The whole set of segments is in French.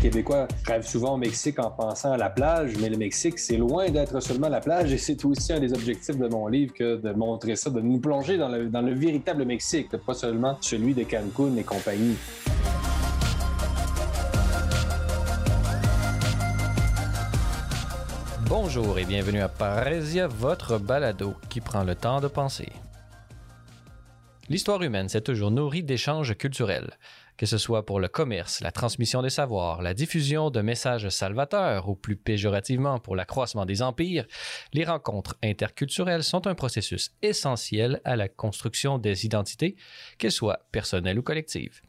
Québécois rêvent souvent au Mexique en pensant à la plage, mais le Mexique, c'est loin d'être seulement la plage et c'est aussi un des objectifs de mon livre que de montrer ça, de nous plonger dans le, véritable Mexique, pas seulement celui de Cancun et compagnie. Bonjour et bienvenue à Parésia, votre balado qui prend le temps de penser. L'histoire humaine s'est toujours nourrie d'échanges culturels, que ce soit pour le commerce, la transmission des savoirs, la diffusion de messages salvateurs ou plus péjorativement pour l'accroissement des empires, les rencontres interculturelles sont un processus essentiel à la construction des identités, qu'elles soient personnelles ou collectives.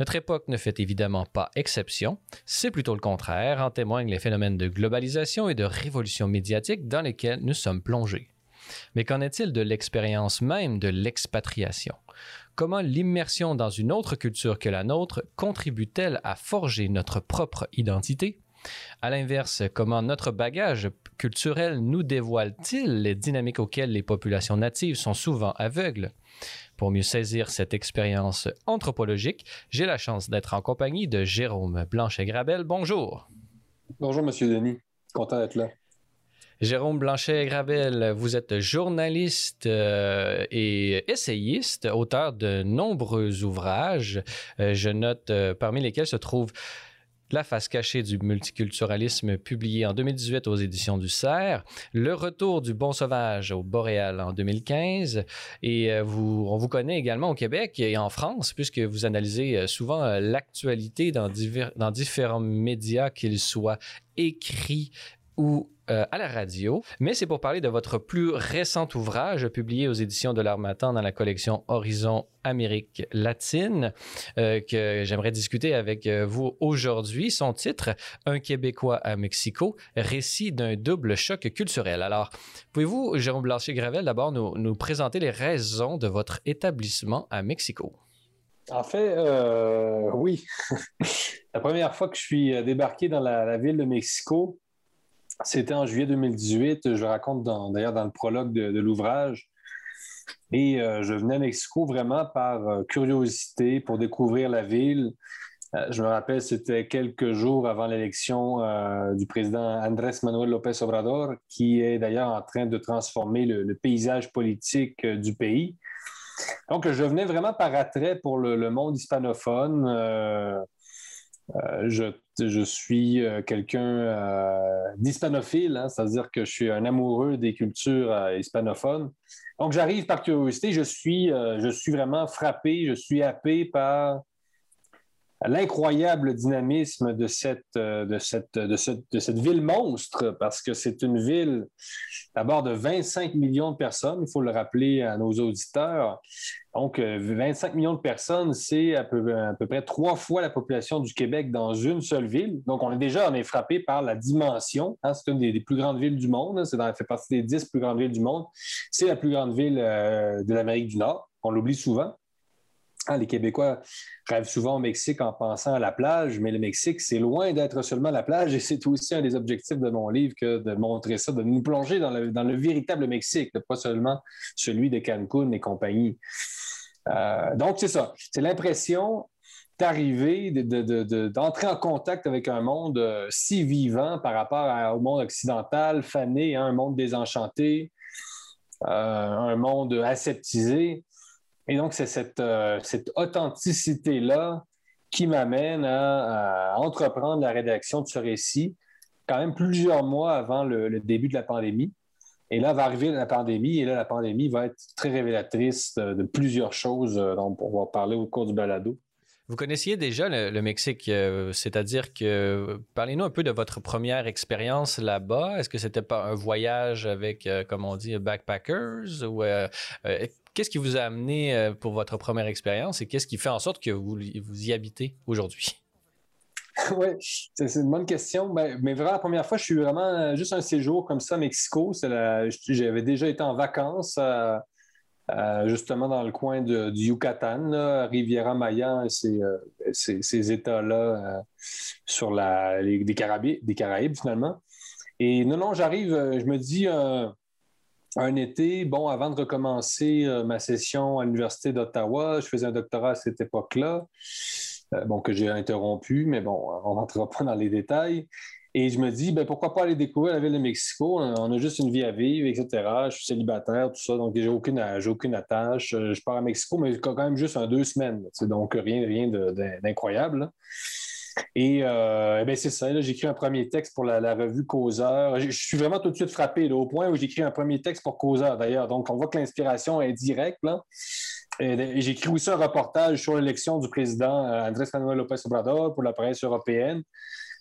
Notre époque ne fait évidemment pas exception, c'est plutôt le contraire, en témoignent les phénomènes de globalisation et de révolution médiatique dans lesquels nous sommes plongés. Mais qu'en est-il de l'expérience même de l'expatriation? Comment l'immersion dans une autre culture que la nôtre contribue-t-elle à forger notre propre identité? À l'inverse, comment notre bagage culturel nous dévoile-t-il les dynamiques auxquelles les populations natives sont souvent aveugles? Pour mieux saisir cette expérience anthropologique, j'ai la chance d'être en compagnie de Jérôme Blanchet-Grabel. Bonjour. Bonjour, Monsieur Denis. Content d'être là. Jérôme Blanchet-Gravel, vous êtes journaliste euh, et essayiste, auteur de nombreux ouvrages. Euh, je note euh, parmi lesquels se trouve la face cachée du multiculturalisme publié en 2018 aux éditions du Cerf, Le retour du bon sauvage au Boréal en 2015 et on vous connaît également au Québec et en France puisque vous analysez souvent l'actualité dans, dans différents médias qu'ils soient écrits ou euh, à la radio, mais c'est pour parler de votre plus récent ouvrage publié aux éditions de l'Armatan dans la collection Horizon Amérique latine euh, que j'aimerais discuter avec euh, vous aujourd'hui. Son titre, Un Québécois à Mexico, récit d'un double choc culturel. Alors, pouvez-vous, Jérôme Blanchet-Gravel, d'abord nous, présenter les raisons de votre établissement à Mexico? En fait, oui. la première fois que je suis débarqué dans la ville de Mexico, c'était en juillet 2018. Je raconte d'ailleurs dans, le prologue de, l'ouvrage. Et euh, je venais à Mexico vraiment par euh, curiosité pour découvrir la ville. Euh, je me rappelle, c'était quelques jours avant l'élection du président Andrés Manuel López Obrador, qui est d'ailleurs en train de transformer le, paysage politique du pays. Donc, je venais vraiment par attrait pour le monde hispanophone. Euh, je, suis euh, quelqu'un euh, d'hispanophile, hein, c'est-à-dire que je suis un amoureux des cultures hispanophones. Donc, j'arrive par curiosité, je suis, je suis vraiment frappé, je suis happé par l'incroyable dynamisme de cette, euh, de, cette, de, de, cette ville monstre, parce que c'est une ville d'abord de 25 millions de personnes, il faut le rappeler à nos auditeurs. Donc, 25 euh, millions de personnes, c'est à peu, près trois fois la population du Québec dans une seule ville. Donc, on est déjà on est frappé par la dimension. Hein, c'est une des, plus grandes villes du monde. C'est dans, fait partie des dix plus grandes villes du monde. C'est la plus grande ville euh, de l'Amérique du Nord. On l'oublie souvent. Les Québécois rêvent souvent au Mexique en pensant à la plage, mais le Mexique, c'est loin d'être seulement la plage et c'est aussi un des objectifs de mon livre que de montrer ça, de nous plonger dans le, véritable Mexique, pas seulement celui de Cancun et compagnie. Euh, donc, c'est ça. C'est l'impression d'arriver, d'entrer en contact avec un monde euh, si vivant par rapport au monde occidental, fané, hein, un monde désenchanté, euh, un monde aseptisé. Et donc, c'est cette, euh, authenticité-là qui m'amène à, entreprendre la rédaction de ce récit quand même plusieurs mois avant le, début de la pandémie. Et là va arriver la pandémie, et là, la pandémie va être très révélatrice de, plusieurs choses euh, dont on va parler au cours du balado. Vous connaissiez déjà le, Mexique, euh, c'est-à-dire que parlez-nous un peu de votre première expérience là-bas. Est-ce que c'était pas un voyage avec, comme on dit, backpackers ou Qu'est-ce qui vous a amené euh, pour votre première expérience et qu'est-ce qui fait en sorte que vous, vous y habitez aujourd'hui? oui, c'est une bonne question. Ben, mais vraiment, la première fois, je suis vraiment euh, juste un séjour comme ça à Mexico. J'avais déjà été en vacances euh, justement dans le coin du Yucatan, Riviera Maya, ces, ces, États-là sur la, les, des, Caraïbes, des Caraïbes finalement. Et non, non, j'arrive, je me dis, un été, bon, avant de recommencer euh, ma session à l'Université d'Ottawa, je faisais un doctorat à cette époque-là. bon, que j'ai interrompu, mais bon, on ne rentrera pas dans les détails. Et je me dis, ben, pourquoi pas aller découvrir la ville de Mexico? On a juste une vie à vivre, etc. Je suis célibataire, tout ça, donc j'ai aucune, aucune attache. Je pars à Mexico, mais quand même juste en deux semaines. Donc rien, rien d'incroyable. Et, euh, ben, c'est ça, j'ai écrit un premier texte pour la, revue Causeur. Je, suis vraiment tout de suite frappé au point où j'ai écrit un premier texte pour Causeur d'ailleurs. Donc on voit que l'inspiration est directe. J'ai écrit aussi un reportage sur l'élection du président euh, Andrés Manuel López Obrador pour la presse européenne.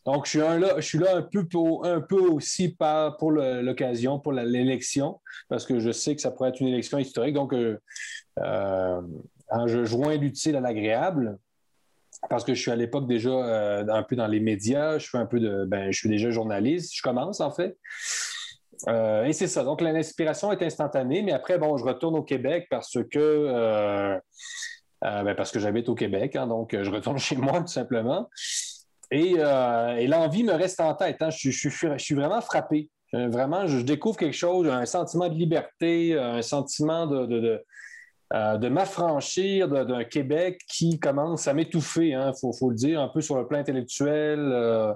Donc, je suis, là, un peu, aussi pour l'occasion, pour l'élection, parce que je sais que ça pourrait être une élection historique. Donc, euh, euh, je joins l'utile à l'agréable, parce que je suis à l'époque déjà euh, un peu dans les médias, je fais un peu de. Ben, je suis déjà journaliste, je commence en fait. et c'est ça. Donc, l'inspiration est instantanée, mais après, bon, je retourne au Québec parce que. Ben, parce que j'habite au Québec, hein, donc je retourne chez moi tout simplement. Euh, et, l'envie me reste en tête. Hein. Je, suis vraiment frappé. Vraiment, je découvre quelque chose, un sentiment de liberté, un sentiment de, euh, m'affranchir d'un Québec qui commence à m'étouffer, il hein. faut, le dire, un peu sur le plan intellectuel. Euh,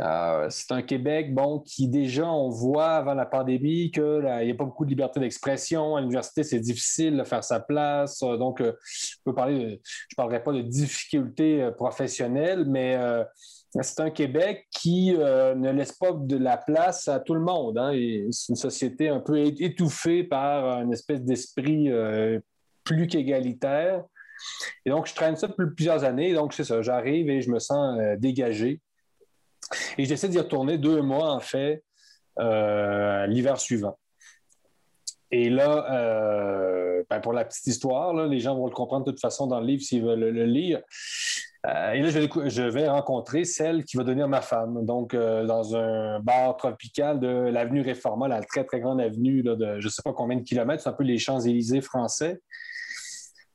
euh, c'est un Québec, bon, qui déjà, on voit avant la pandémie qu'il n'y a pas beaucoup de liberté d'expression. À l'université, c'est difficile de faire sa place. Donc, je ne parlerai pas de difficultés professionnelles, mais c'est un Québec qui ne laisse pas de la place à tout le monde. Hein. c'est une société un peu étouffée par une espèce d'esprit plus qu'égalitaire. Et donc, je traîne ça plusieurs années. Donc, c'est ça, j'arrive et je me sens dégagé. Et j'essaie d'y retourner deux mois, en fait, euh, l'hiver suivant. Et là, euh, ben, pour la petite histoire, les gens vont le comprendre de toute façon dans le livre s'ils veulent le, lire. Euh, et là, je vais, rencontrer celle qui va devenir ma femme. Donc, dans un bar tropical de l'avenue Réforma, la très, très grande avenue de je ne sais pas combien de kilomètres, c'est un peu les Champs-Élysées français.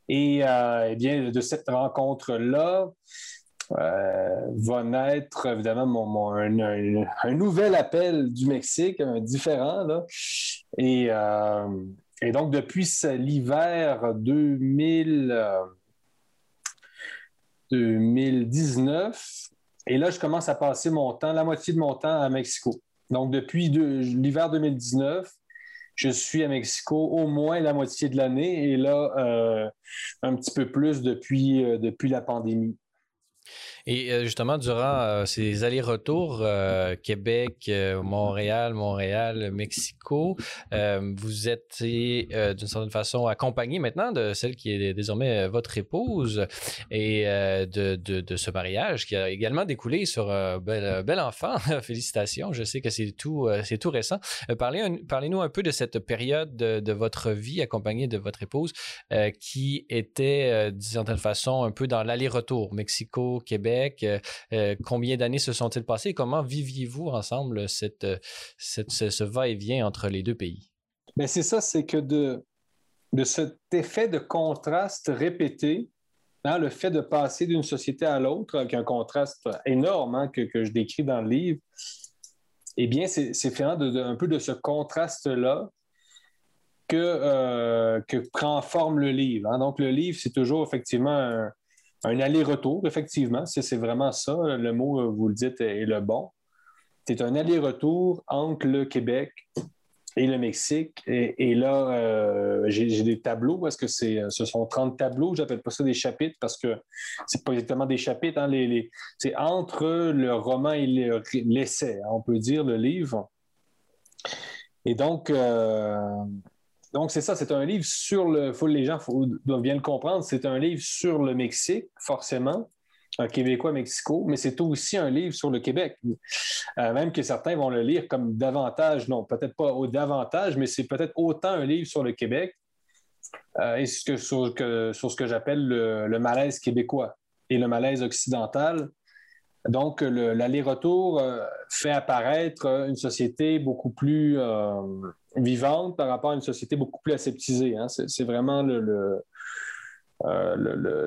Et eh bien, de cette rencontre-là, euh, va naître évidemment un, nouvel appel du Mexique, différent. Et, euh, donc, depuis l'hiver 2019, euh, et là, je commence à passer mon temps, la moitié de mon temps à Mexico. Donc, depuis l'hiver 2019, je suis à Mexico au moins la moitié de l'année et là, un petit peu plus depuis, depuis la pandémie. Et euh, justement, durant euh, ces allers-retours, euh, Québec, Montréal, Montréal, Mexico, vous êtes d'une certaine façon accompagné maintenant de celle qui est désormais votre épouse et de, de, ce mariage qui a également découlé sur un bel, enfant. Félicitations, je sais que c'est tout, c'est tout récent. parlez, parlez-nous un peu de cette période de, votre vie accompagnée de votre épouse qui était d'une certaine façon un peu dans l'aller-retour Mexico, Québec. Euh, euh, combien d'années se sont-ils passées? Comment viviez-vous ensemble cette, ce, va-et-vient entre les deux pays? Bien, c'est ça, c'est que de, de cet effet de contraste répété, le fait de passer d'une société à l'autre, avec un contraste énorme hein, que, je décris dans le livre, eh bien, c'est fait un peu de ce contraste-là que, euh, que prend forme le livre. Hein. Donc, le livre, c'est toujours effectivement un, un aller-retour, effectivement. C'est vraiment ça. Le mot, euh, vous le dites, est le bon. C'est un aller-retour entre le Québec et le Mexique. Et, là, euh, j'ai des tableaux parce que ce sont 30 tableaux? J'appelle pas ça des chapitres parce que c'est pas exactement des chapitres. Hein, c'est entre le roman et l'essai, hein, on peut dire, le livre. Et donc, euh, donc, c'est ça, c'est un livre sur le. Faut, les gens doivent bien le comprendre. C'est un livre sur le Mexique, forcément, un Québécois Mexico, mais c'est aussi un livre sur le Québec. Euh, même que certains vont le lire comme davantage, non, peut-être pas au davantage, mais c'est peut-être autant un livre sur le Québec euh, et sur, ce que j'appelle le, malaise québécois et le malaise occidental. Donc, l'aller-retour euh, fait apparaître une société beaucoup plus vivante par rapport à une société beaucoup plus aseptisée. Hein. C'est vraiment le, euh,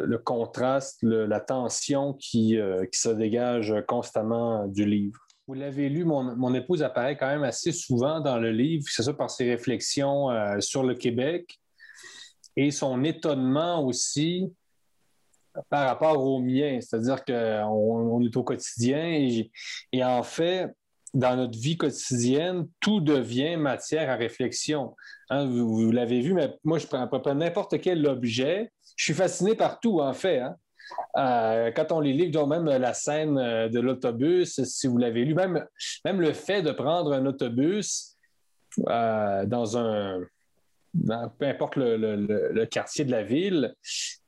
le, contraste, la tension qui, euh, qui, se dégage constamment du livre. Vous l'avez lu, mon, épouse apparaît quand même assez souvent dans le livre, c'est ça par ses réflexions euh, sur le Québec et son étonnement aussi par rapport au mien. C'est-à-dire qu'on est au quotidien et, en fait, dans notre vie quotidienne, tout devient matière à réflexion. Hein, vous, l'avez vu, mais moi, je prends à peu près n'importe quel objet. Je suis fasciné par tout, en fait. Hein. Euh, quand on les lit, même la scène euh, de l'autobus, si vous l'avez lu, même, le fait de prendre un autobus euh, dans un, peu importe le, quartier de la ville,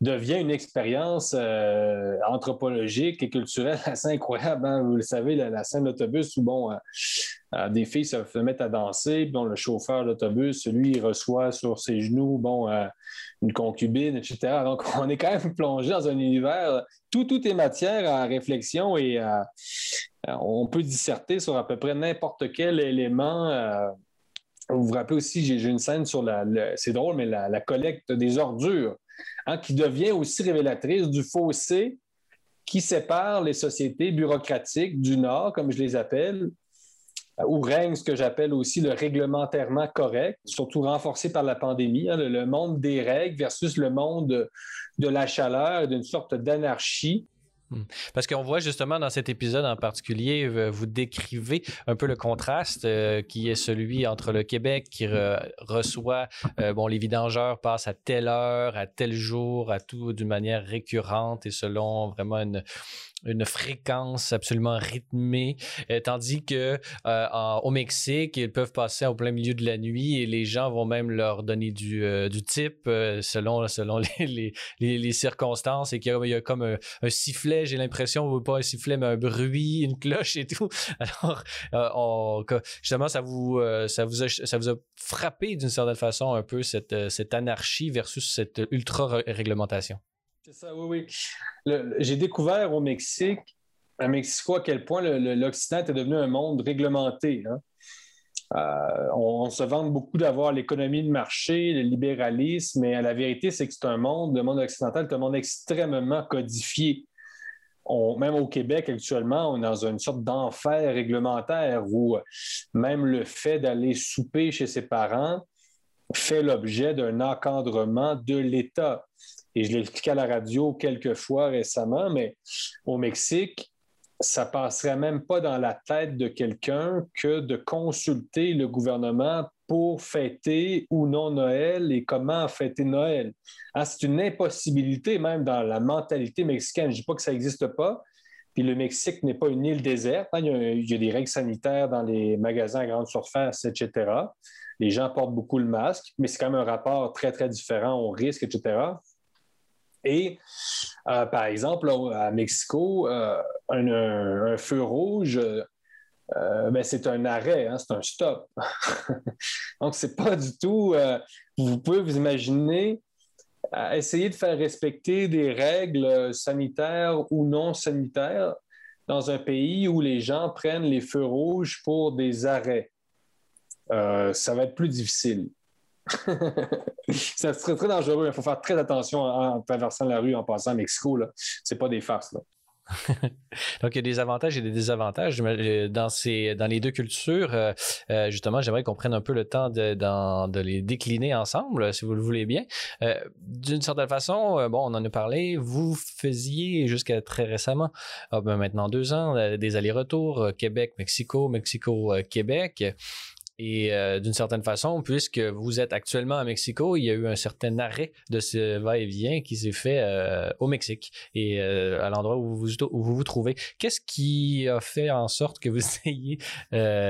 devient une expérience euh, anthropologique et culturelle assez incroyable. Hein. Vous le savez, la, scène d'autobus où bon, euh, euh, des filles se, mettent à danser, bon, le chauffeur d'autobus, lui, il reçoit sur ses genoux bon, une concubine, etc. Donc, on est quand même plongé dans un univers, tout, tout est matière à réflexion et on peut disserter sur à peu près n'importe quel élément vous vous rappelez aussi, j'ai une scène sur la, c'est drôle, mais la, collecte des ordures, hein, qui devient aussi révélatrice du fossé qui sépare les sociétés bureaucratiques du Nord, comme je les appelle, où règne ce que j'appelle aussi le réglementairement correct, surtout renforcé par la pandémie, hein, le, monde des règles versus le monde de la chaleur d'une sorte d'anarchie. Parce qu'on voit justement dans cet épisode en particulier, euh, vous décrivez un peu le contraste euh, qui est celui entre le Québec qui reçoit, euh, bon, les vidangeurs passent à telle heure, à tel jour, à tout d'une manière récurrente et selon vraiment une, une fréquence absolument rythmée, euh, tandis que euh, au Mexique, ils peuvent passer au plein milieu de la nuit et les gens vont même leur donner du, euh, du type selon, selon les, les, circonstances et qu'il y, a comme un, sifflet, j'ai l'impression, pas un sifflet, mais un bruit, une cloche et tout. Alors, justement, ça vous, ça, vous a, ça vous a frappé d'une certaine façon un peu cette, cette anarchie versus cette ultra-réglementation. C'est ça, oui, oui. J'ai découvert au Mexique, à Mexico, à quel point l'Occident était devenu un monde réglementé. Hein. Euh, on, se vante beaucoup d'avoir l'économie de marché, le libéralisme, mais la vérité, c'est que c'est un monde, le monde occidental, est un monde extrêmement codifié. même au Québec, actuellement, on est dans une sorte d'enfer réglementaire où même le fait d'aller souper chez ses parents fait l'objet d'un encadrement de l'État. Et je l'ai expliqué à la radio quelques fois récemment, mais au Mexique, ça passerait même pas dans la tête de quelqu'un que de consulter le gouvernement pour fêter ou non Noël et comment fêter Noël. Hein, c'est une impossibilité même dans la mentalité mexicaine. Je ne dis pas que ça n'existe pas. Puis le Mexique n'est pas une île déserte. Hein. Il, y a, des règles sanitaires dans les magasins à grande surface, etc. Les gens portent beaucoup le masque, mais c'est quand même un rapport très, très différent au risque, etc. Et euh, par exemple, à Mexico, euh, un, feu rouge, euh, ben, c'est un arrêt, hein, c'est un stop. Donc, c'est pas du tout. vous pouvez vous imaginer essayer de faire respecter des règles sanitaires ou non sanitaires dans un pays où les gens prennent les feux rouges pour des arrêts. Ça va être plus difficile. ça serait très dangereux. Il faut faire très attention en, traversant la rue en passant à Mexico. Ce n'est pas des farces. Là. Donc, il y a des avantages et des désavantages euh, dans, ces, dans les deux cultures. Euh, euh, justement, j'aimerais qu'on prenne un peu le temps de, de, les décliner ensemble, si vous le voulez bien. D'une certaine façon, bon, on en a parlé, vous faisiez jusqu'à très récemment, ah, ben, maintenant deux ans, des allers-retours Québec-Mexico, Mexico-Québec. Et euh, d'une certaine façon, puisque vous êtes actuellement à Mexico, il y a eu un certain arrêt de ce va-et-vient qui s'est fait euh, au Mexique et euh, à l'endroit où vous, vous, trouvez. Qu'est-ce qui a fait en sorte que vous ayez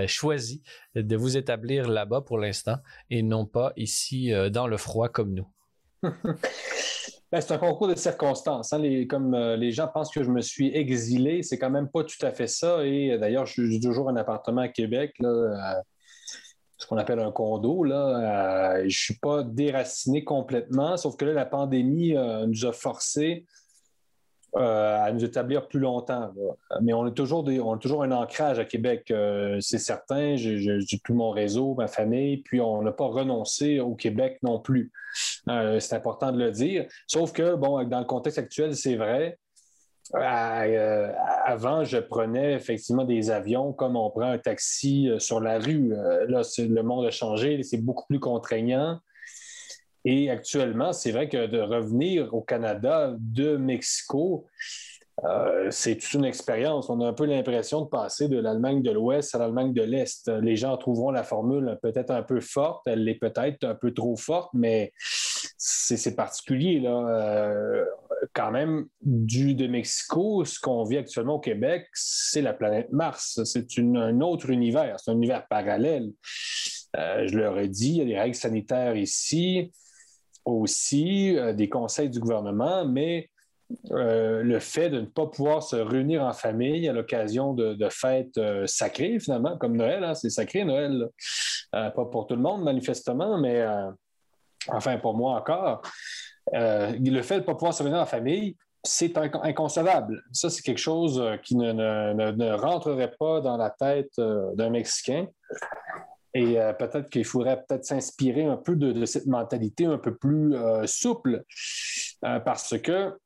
choisi de vous établir là-bas pour l'instant et non pas ici dans le froid comme nous? Ben, c'est un concours de circonstances. Hein. Comme les gens pensent que je me suis exilé, c'est quand même pas tout à fait ça. Et d'ailleurs, j'ai toujours un appartement à Québec. Ce qu'on appelle un condo. Là. Euh, je ne suis pas déraciné complètement, sauf que là, la pandémie euh, nous a forcé euh, à nous établir plus longtemps. Mais on a, toujours on toujours un ancrage à Québec, c'est certain. J'ai tout mon réseau, ma famille, puis on n'a pas renoncé au Québec non plus. c'est important de le dire. Sauf que, bon, dans le contexte actuel, c'est vrai. Euh, avant, je prenais effectivement des avions comme on prend un taxi euh, sur la rue. Euh, là, le monde a changé, c'est beaucoup plus contraignant. Et actuellement, c'est vrai que de revenir au Canada de Mexico, euh, c'est toute une expérience. On a un peu l'impression de passer de l'Allemagne de l'Ouest à l'Allemagne de l'Est. Les gens trouveront la formule peut-être un peu forte, elle est peut-être un peu trop forte, mais c'est particulier. Euh, quand même, du de Mexico, ce qu'on vit actuellement au Québec, c'est la planète Mars. C'est un autre univers, c'est un univers parallèle. Euh, je leur ai dit, il y a des règles sanitaires ici aussi, des conseils du gouvernement, mais euh, le fait de ne pas pouvoir se réunir en famille à l'occasion de, fêtes euh, sacrées, finalement, comme Noël, hein, c'est sacré Noël. Euh, pas pour tout le monde, manifestement, mais enfin pour moi encore. le fait de ne pas pouvoir se réunir en famille, c'est inconcevable. Ça, c'est quelque chose qui ne, rentrerait pas dans la tête d'un Mexicain. Et peut-être qu'il faudrait peut-être s'inspirer un peu de, cette mentalité un peu plus souple, parce que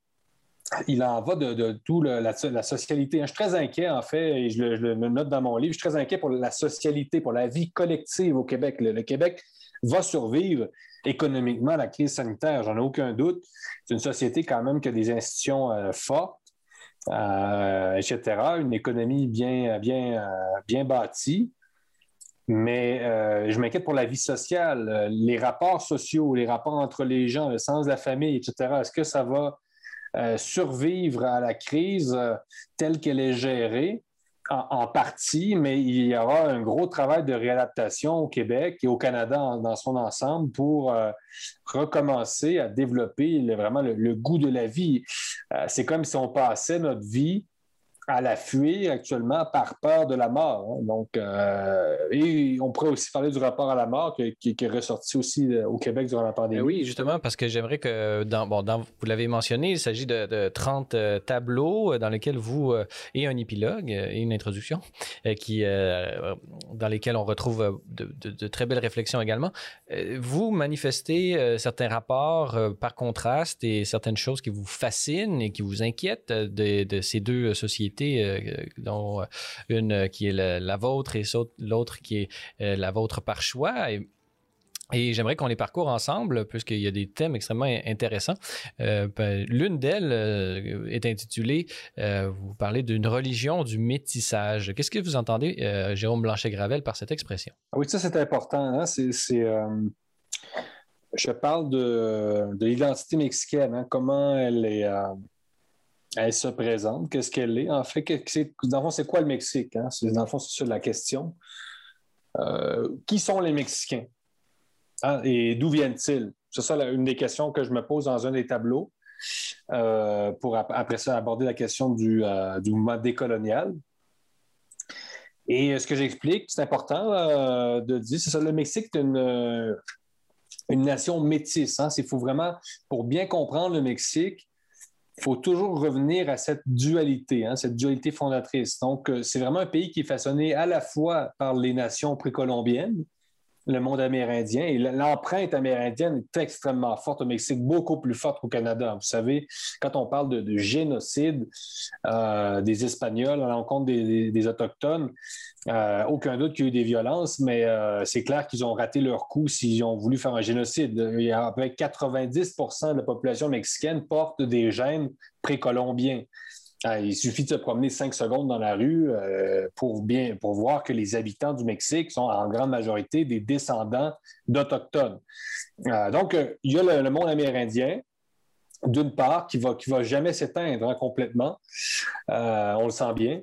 il en va de, de tout la, socialité. Je suis très inquiet, en fait, et je le, note dans mon livre, je suis très inquiet pour la socialité, pour la vie collective au Québec. Le, Québec va survivre économiquement la crise sanitaire, j'en ai aucun doute. C'est une société quand même qui a des institutions euh, fortes, euh, etc., une économie bien, bien, euh, bien bâtie. Mais je m'inquiète pour la vie sociale, les rapports sociaux, les rapports entre les gens, le sens de la famille, etc. Est-ce que ça va survivre à la crise telle qu'elle est gérée? En, partie, mais il y aura un gros travail de réadaptation au Québec et au Canada dans son ensemble pour euh, recommencer à développer vraiment le, goût de la vie. c'est comme si on passait notre vie à la fuir actuellement par peur de la mort. Hein. Donc, euh, et on pourrait aussi parler du rapport à la mort qui, est ressorti aussi euh, au Québec durant la pandémie. Oui, justement, parce que j'aimerais que, bon, vous l'avez mentionné, il s'agit de, 30 euh, tableaux dans lesquels vous, et un épilogue et une introduction, qui, dans lesquels on retrouve de, très belles réflexions également. Vous manifestez certains rapports par contraste et certaines choses qui vous fascinent et qui vous inquiètent de ces deux sociétés euh, dont euh, une qui est la, vôtre et l'autre qui est euh, la vôtre par choix. Et, j'aimerais qu'on les parcourt ensemble, puisqu'il y a des thèmes extrêmement intéressants. Ben, l'une d'elles est intitulée, vous parlez d'une religion du métissage. Qu'est-ce que vous entendez, Jérôme Blanchet-Gravel, par cette expression? Ah oui, ça c'est important. Hein. je parle de, l'identité mexicaine, hein. comment elle est elle se présente, qu'est-ce qu'elle est? En fait, dans le fond, c'est quoi le Mexique? Hein? Dans le fond, c'est sur la question. Euh, qui sont les Mexicains? Hein? Et d'où viennent-ils? C'est ça une des questions que je me pose dans un des tableaux euh, pour après ça aborder la question du, euh, mouvement décolonial. Et ce que j'explique, c'est important de dire, c'est ça, le Mexique est une, une nation métisse. Hein? Il faut vraiment, pour bien comprendre le Mexique, il faut toujours revenir à cette dualité, hein, cette dualité fondatrice. Donc, euh, c'est vraiment un pays qui est façonné à la fois par les nations précolombiennes, le monde amérindien, et l'empreinte amérindienne est extrêmement forte au Mexique, beaucoup plus forte qu'au Canada. Vous savez, quand on parle de, génocide euh, des Espagnols à l'encontre des, Autochtones, euh, aucun doute qu'il y a eu des violences, mais c'est clair qu'ils ont raté leur coup s'ils ont voulu faire un génocide. Il y a à peu près 90 de la population mexicaine porte des gènes précolombiens. Euh, il suffit de se promener cinq secondes dans la rue euh, pour, bien, voir que les habitants du Mexique sont en grande majorité des descendants d'Autochtones. Euh, donc, il y a le, monde amérindien, d'une part, qui ne va, qui va jamais s'éteindre hein, complètement. on le sent bien.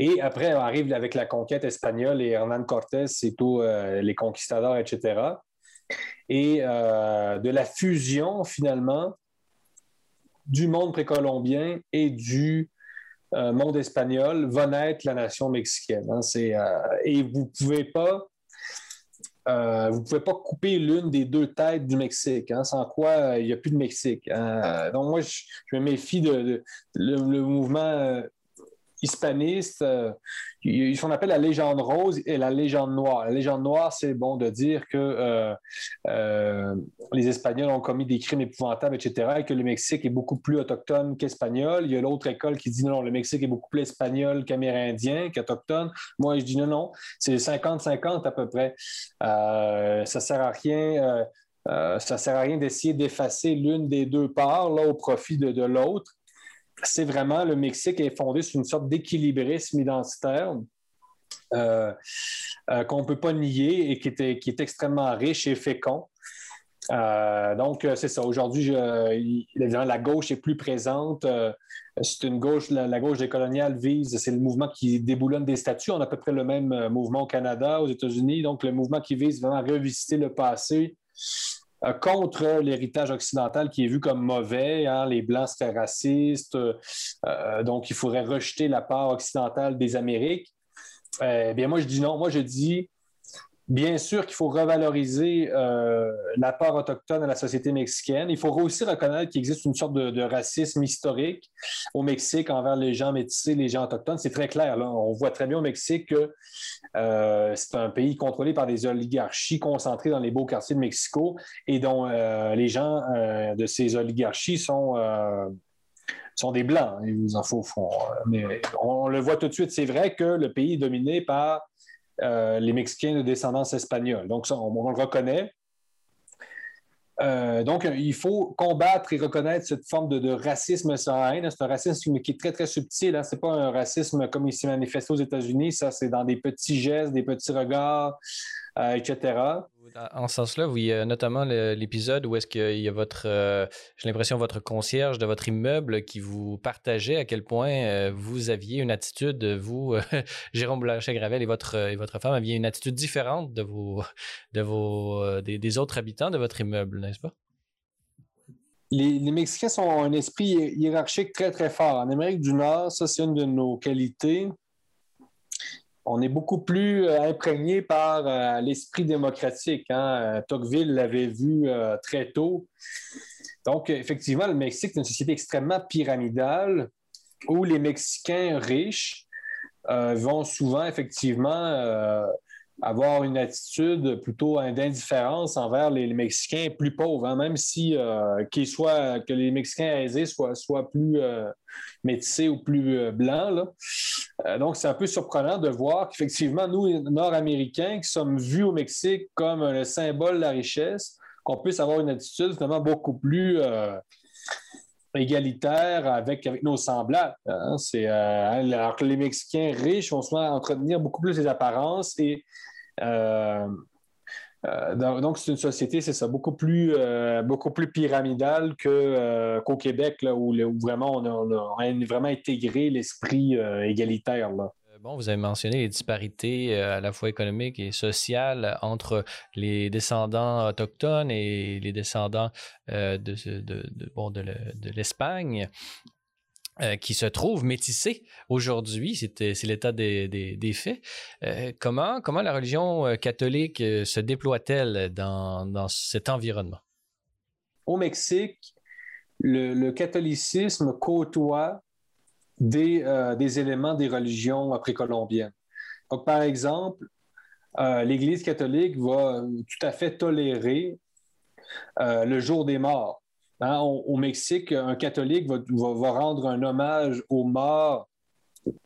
Et après, on arrive avec la conquête espagnole et Hernán Cortés et tous les conquistadors, etc. Et de la fusion, finalement, du monde précolombien et du euh, monde espagnol va naître la nation mexicaine. Hein. Euh, et vous ne pouvez pas euh, pouvez pas couper l'une des deux têtes du Mexique, hein, sans quoi il n'y a plus de Mexique. Hein. donc moi, je, me méfie de, le, mouvement hispaniste, euh, ils font appel la légende rose et la légende noire. La légende noire, c'est bon de dire que euh, euh, les Espagnols ont commis des crimes épouvantables, etc., et que le Mexique est beaucoup plus autochtone qu'espagnol. Il y a l'autre école qui dit non, le Mexique est beaucoup plus espagnol qu'amérindien, qu'autochtone. Moi, je dis non, non, c'est 50-50 à peu près. ça ne sert à rien ça ne sert à rien d'essayer d'effacer l'une des deux parts au profit de, l'autre. C'est vraiment le Mexique est fondé sur une sorte d'équilibrisme identitaire. qu'on ne peut pas nier et qui est extrêmement riche et fécond. Euh, donc, euh, c'est ça. Aujourd'hui, la gauche est plus présente. Euh, c'est une gauche, la, gauche des coloniales vise, c'est le mouvement qui déboulonne des statuts. On a à peu près le même mouvement au Canada, aux États-Unis. Donc, le mouvement qui vise vraiment à revisiter le passé contre l'héritage occidental qui est vu comme mauvais. Hein. les Blancs, c'était raciste. donc, il faudrait rejeter la part occidentale des Amériques. Eh bien, moi, je dis non. Moi, je dis Bien sûr qu'il faut revaloriser euh, la part autochtone à la société mexicaine. Il faut aussi reconnaître qu'il existe une sorte de, racisme historique au Mexique envers les gens métissés, les gens autochtones. C'est très clair. On voit très bien au Mexique que euh, c'est un pays contrôlé par des oligarchies concentrées dans les beaux quartiers de Mexico et dont euh, les gens de ces oligarchies sont sont des blancs. Il vous en faut, mais on le voit tout de suite. C'est vrai que le pays est dominé par euh, les Mexicains de descendance espagnole. Donc, ça, on, le reconnaît. Euh, donc, il faut combattre et reconnaître cette forme de, racisme sans haine. C'est un racisme qui est très, très subtil. Hein. Ce n'est pas un racisme comme il s'est manifesté aux États-Unis. Ça, c'est dans des petits gestes, des petits regards, euh, etc. En ce sens-là, oui, notamment l'épisode où est-ce qu'il y a votre, euh, j'ai l'impression, votre concierge de votre immeuble qui vous partageait à quel point euh, vous aviez une attitude, vous, Jérôme Blanchet-Gravel et votre, et votre femme aviez une attitude différente de vos, de vos, des, autres habitants de votre immeuble, n'est-ce pas? Les, les, Mexicains ont un esprit hiérarchique très, très fort. En Amérique du Nord, ça, c'est une de nos qualités on est beaucoup plus euh, imprégné par euh, l'esprit démocratique. Hein. Euh, Tocqueville l'avait vu très tôt. Donc, effectivement, le Mexique est une société extrêmement pyramidale où les Mexicains riches vont souvent, effectivement, avoir une attitude plutôt d'indifférence envers les, Mexicains plus pauvres, hein. même si soient, que les Mexicains aisés soient, soient plus métissés ou plus blancs. Euh, donc, c'est un peu surprenant de voir qu'effectivement, nous, Nord-Américains, qui sommes vus au Mexique comme le symbole de la richesse, qu'on puisse avoir une attitude finalement beaucoup plus euh, égalitaire avec, avec nos semblables. Hein. C'est, euh, alors que les Mexicains riches vont souvent entretenir beaucoup plus les apparences et euh, donc, c'est une société, c'est ça, beaucoup plus, euh, beaucoup plus pyramidale euh, qu'au Québec, là, où, vraiment on a, vraiment intégré l'esprit égalitaire. Bon, vous avez mentionné les disparités à la fois économiques et sociales entre les descendants autochtones et les descendants de, de l'Espagne. Euh, qui se trouve métissé aujourd'hui, c'est l'état des, faits. Euh, comment, comment la religion euh, catholique se déploie-t-elle dans, cet environnement? Au Mexique, le, catholicisme côtoie des, des, éléments des religions précolombiennes. Donc, par exemple, l'Église catholique va tout à fait tolérer le jour des morts. Hein, au, Mexique, un catholique va, rendre un hommage aux morts.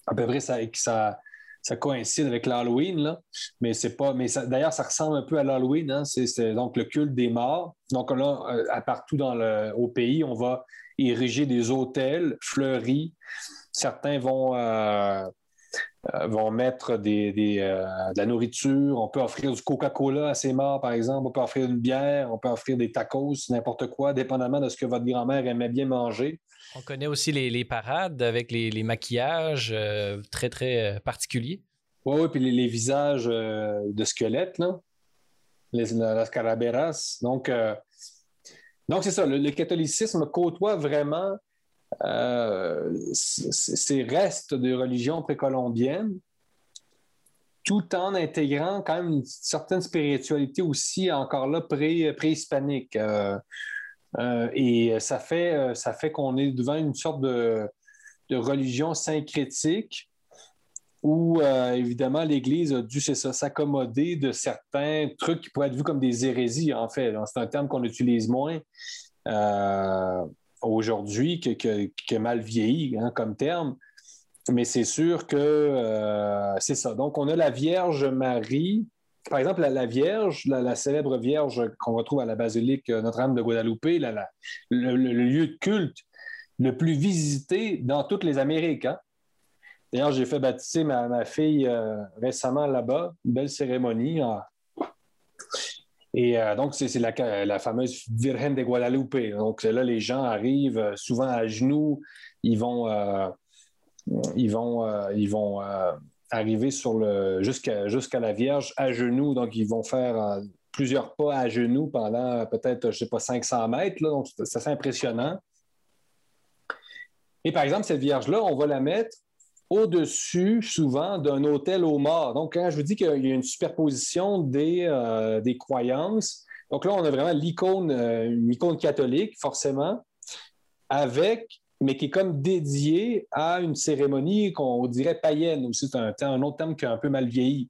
À peu près, ça, coïncide avec l'Halloween, mais c'est pas. Mais d'ailleurs, ça ressemble un peu à l'Halloween. Hein. c'est, donc le culte des morts. Donc là, euh, partout dans le, au pays, on va ériger des hôtels fleuris. Certains vont euh, euh, vont mettre des, euh, de la nourriture. On peut offrir du Coca-Cola à ses morts, par exemple. On peut offrir une bière. On peut offrir des tacos, n'importe quoi, dépendamment de ce que votre grand-mère aimait bien manger. On connaît aussi les, parades avec les, maquillages euh, très, très particuliers. Oui, oui, puis les, visages de squelettes, là. Les, las calaveras. Donc, donc c'est ça. le, catholicisme côtoie vraiment euh, ces restes de religion précolombienne, tout en intégrant quand même une certaine spiritualité aussi encore là pré, préhispanique. Euh, euh, et ça fait, ça fait qu'on est devant une sorte de, de religion syncrétique où, évidemment, l'Église a dû s'accommoder de certains trucs qui pourraient être vus comme des hérésies, en fait. C'est un terme qu'on utilise moins aujourd'hui qui a mal vieilli hein, comme terme. Mais c'est sûr que euh, c'est ça. Donc, on a la Vierge Marie par exemple, la, Vierge, la, célèbre Vierge qu'on retrouve à la basilique Notre-Dame de Guadalupe, le, lieu de culte le plus visité dans toutes les Amériques. Hein. D'ailleurs, j'ai fait baptiser ma, fille récemment là-bas, une belle cérémonie. Et donc, c'est la, la, fameuse Virgen de Guadalupe. Donc, là, les gens arrivent souvent à genoux, ils vont, ils vont, ils vont arriver jusqu'à la Vierge à genoux. Donc, ils vont faire euh, plusieurs pas à genoux pendant peut-être, je ne sais pas, 500 mètres. donc, c'est assez impressionnant. Et par exemple, cette Vierge-là, on va la mettre au-dessus, souvent, d'un hôtel aux morts. Donc, quand je vous dis qu'il y a une superposition des, euh, des croyances, donc là, on a vraiment l'icône, euh, une icône catholique, forcément, avec mais qui est comme dédié à une cérémonie qu'on dirait païenne aussi. C'est un, un, autre terme qui a un peu mal vieilli.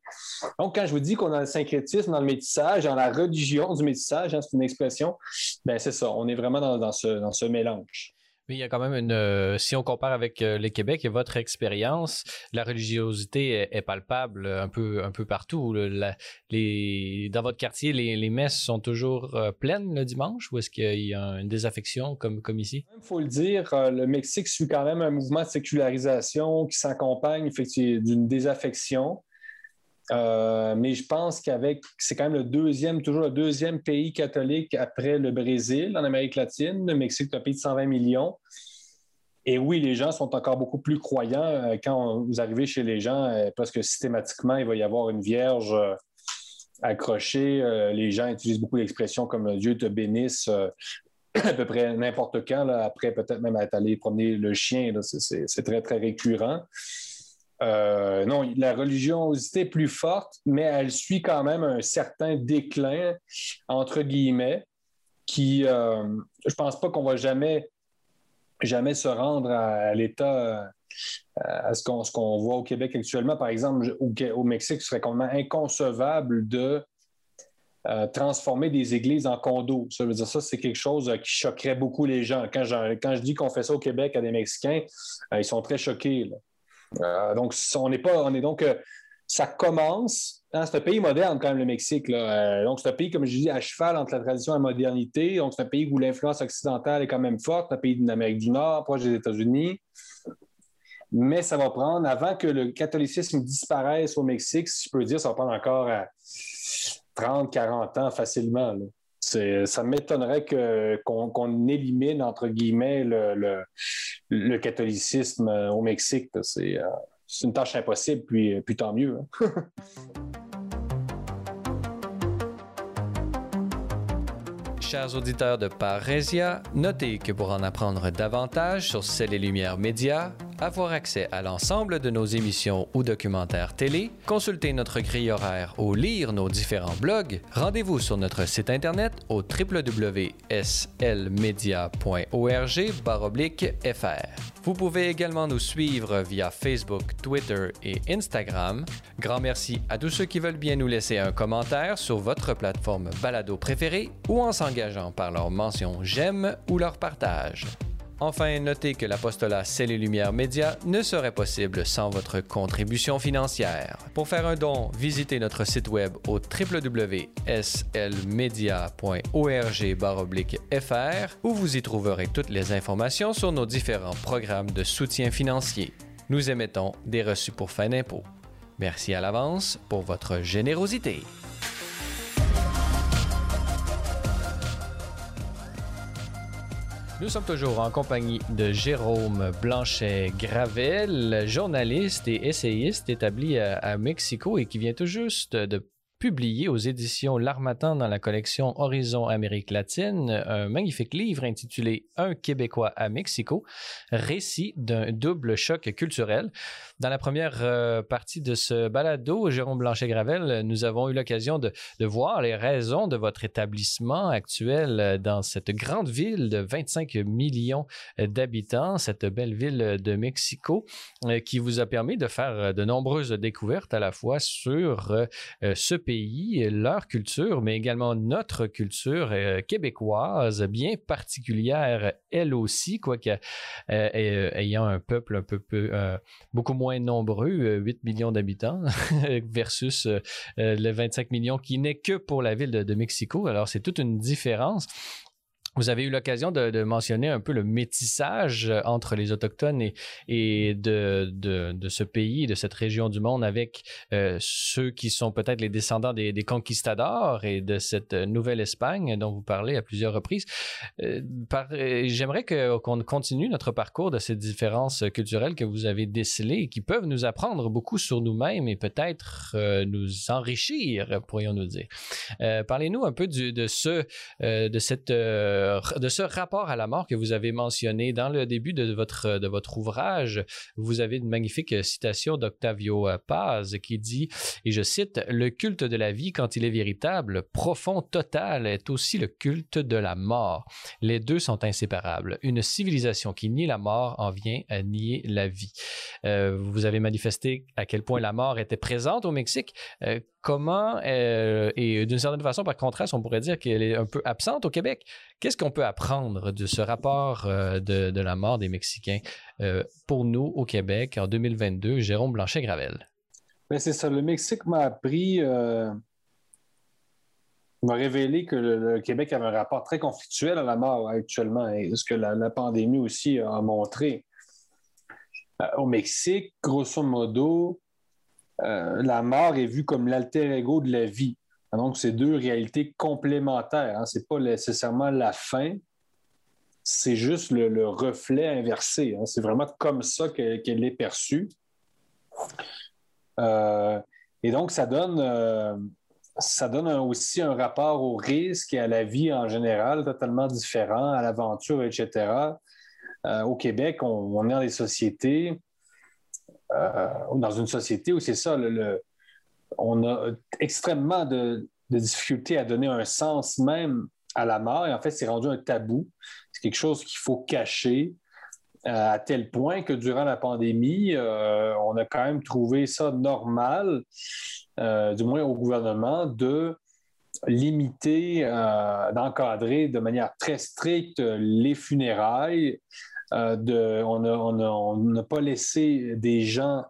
Donc, quand je vous dis qu'on a le syncrétisme dans le métissage, dans la religion du métissage, hein, c'est une expression, ben c'est ça. On est vraiment dans, ce, dans ce mélange. Mais il y a quand même une. Euh, si on compare avec euh, le Québec et votre expérience, la religiosité est, palpable un peu, un peu partout. dans votre quartier, les, messes sont toujours euh, pleines le dimanche ou est-ce qu'il y a une désaffection comme, comme ici? Il faut le dire, le Mexique suit quand même un mouvement de sécularisation qui s'accompagne d'une désaffection. Euh, mais je pense qu'avec, c'est quand même le deuxième, toujours le deuxième pays catholique après le Brésil en Amérique latine. Le Mexique est un pays de 120 millions. Et oui, les gens sont encore beaucoup plus croyants. Euh, quand vous arrivez chez les gens, euh, presque systématiquement, il va y avoir une vierge accrochée. Les gens utilisent beaucoup d'expressions comme Dieu te bénisse à peu près n'importe quand, après peut-être même être allé promener le chien. C'est très, très récurrent. Euh, non, la religiosité est plus forte, mais elle suit quand même un certain déclin, entre guillemets, qui, euh, je pense pas qu'on va jamais, se rendre à, l'état, euh, à ce qu'on voit au Québec actuellement. Par exemple, au, Mexique, ce serait complètement inconcevable de transformer des églises en condos. Ça veut dire ça, c'est quelque chose qui choquerait beaucoup les gens. Quand je, dis qu'on fait ça au Québec à des Mexicains, ils sont très choqués. Euh, donc, on n'est pas, on est donc, euh, ça commence. Hein, c'est un pays moderne quand même, le Mexique. Euh, donc, c'est un pays, comme je dis, à cheval entre la tradition et la modernité. Donc, c'est un pays où l'influence occidentale est quand même forte, un pays d'Amérique du Nord, proche des États-Unis. Mais ça va prendre, avant que le catholicisme disparaisse au Mexique, si je peux dire, ça va prendre encore 30, 40 ans facilement. Ça m'étonnerait qu'on, élimine, entre guillemets, le, catholicisme euh, au Mexique. Euh, c'est, une tâche impossible, puis, puis tant mieux. Hein. Chers auditeurs de Parésia, notez que pour en apprendre davantage sur Celles et Lumières Médias, avoir accès à l'ensemble de nos émissions ou documentaires télé, consulter notre grille horaire ou lire nos différents blogs, rendez-vous sur notre site internet au www.slmedia.org/fr. Vous pouvez également nous suivre via Facebook, Twitter et Instagram. Grand merci à tous ceux qui veulent bien nous laisser un commentaire sur votre plateforme balado préférée ou en s'engageant par leur mention j'aime ou leur partage. Enfin, notez que l'apostolat C'est les Média ne serait possible sans votre contribution financière. Pour faire un don, visitez notre site web au www.slmedia.org/fr où vous y trouverez toutes les informations sur nos différents programmes de soutien financier. Nous émettons des reçus pour fin d'impôt. Merci à l'avance pour votre générosité. Nous sommes toujours en compagnie de Jérôme Blanchet-Gravel, journaliste et essayiste établi à, Mexico et qui vient tout juste de publié aux éditions L'Armatan dans la collection Horizon Amérique latine un magnifique livre intitulé Un Québécois à Mexico, récit d'un double choc culturel. Dans la première euh, partie de ce balado, Jérôme Blanchet-Gravel, nous avons eu l'occasion de, voir les raisons de votre établissement actuel dans cette grande ville de 25 millions d'habitants, cette belle ville de Mexico, euh, qui vous a permis de faire de nombreuses découvertes à la fois sur euh, ce pays, leur culture, mais également notre culture euh, québécoise, bien particulière, elle aussi, quoique euh, ayant un peuple un peu, peu beaucoup moins moins nombreux, 8 millions d'habitants, versus les 25 millions qui n'est que pour la ville de Mexico. Alors, c'est toute une différence. Vous avez eu l'occasion de, mentionner un peu le métissage euh, entre les Autochtones et, de, ce pays, de cette région du monde, avec euh, ceux qui sont peut-être les descendants des, conquistadors et de cette nouvelle Espagne dont vous parlez à plusieurs reprises. Euh, j'aimerais qu'on continue notre parcours de ces différences culturelles que vous avez décelées et qui peuvent nous apprendre beaucoup sur nous-mêmes et peut-être nous enrichir, pourrions-nous dire. Parlez-nous un peu de ce, de cette de ce rapport à la mort que vous avez mentionné dans le début de votre, de votre ouvrage. Vous avez une magnifique citation d'Octavio Paz qui dit, et je cite, Le culte de la vie, quand il est véritable, profond, total, est aussi le culte de la mort. Les deux sont inséparables. Une civilisation qui nie la mort en vient à nier la vie. Euh, vous avez manifesté à quel point la mort était présente au Mexique. Euh, comment, euh, et d'une certaine façon, par contraste, on pourrait dire qu'elle est un peu absente au Québec. Qu'est-ce qu'on peut apprendre de ce rapport euh, de, la mort des Mexicains euh, pour nous au Québec en 2022, Jérôme Blanchet-Gravel? Ben, c'est ça. Le Mexique m'a appris, m'a révélé que le, Québec avait un rapport très conflictuel à la mort actuellement, ce que la pandémie aussi a montré. au Mexique, grosso modo, euh, la mort est vue comme l'alter ego de la vie. Donc, c'est deux réalités complémentaires. Hein. Ce n'est pas nécessairement la fin, c'est juste le, reflet inversé. Hein. C'est vraiment comme ça qu'elle est perçue. Euh, et donc, ça donne, euh, ça donne aussi un rapport au risque et à la vie en général totalement différent, à l'aventure, etc. au Québec, on, est dans des sociétés euh, dans une société où c'est ça, on a extrêmement de, difficultés à donner un sens même à la mort. Et en fait, c'est rendu un tabou. C'est quelque chose qu'il faut cacher euh, à tel point que durant la pandémie, euh, on a quand même trouvé ça normal, du moins au gouvernement, de limiter, d'encadrer de manière très stricte les funérailles, euh, on n'a pas laissé des gens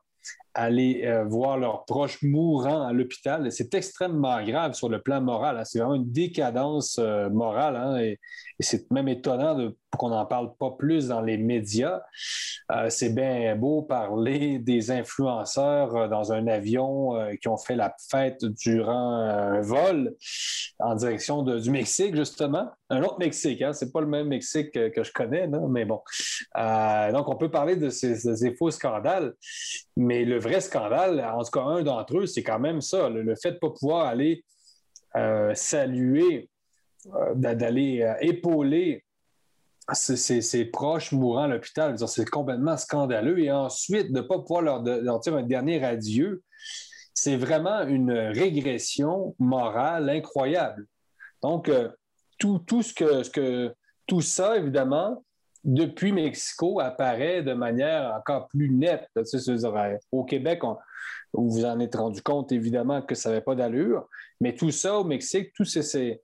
aller euh, voir leurs proches mourants à l'hôpital. C'est extrêmement grave sur le plan moral. Hein. C'est vraiment une décadence euh, morale. Hein, et, c'est même étonnant qu'on n'en parle pas plus dans les médias. Euh, c'est bien beau parler des influenceurs dans un avion qui ont fait la fête durant un vol en direction du Mexique, justement. Un autre Mexique, hein? c'est pas le même Mexique que, je connais, mais bon. donc, on peut parler de ces, faux scandales, mais le vrai scandale, en tout cas un d'entre eux, c'est quand même ça, le, fait de ne pas pouvoir aller euh, saluer, euh, d'aller euh, épauler ses, proches mourants à l'hôpital. C'est complètement scandaleux. Et ensuite, de ne pas pouvoir leur, dire un dernier adieu, c'est vraiment une régression morale incroyable. Donc, tout, tout, ce que, tout ça, évidemment, depuis Mexico apparaît de manière encore plus nette. au Québec, vous en êtes rendu compte évidemment que ça n'avait pas d'allure, mais tout ça au Mexique, tout, euh,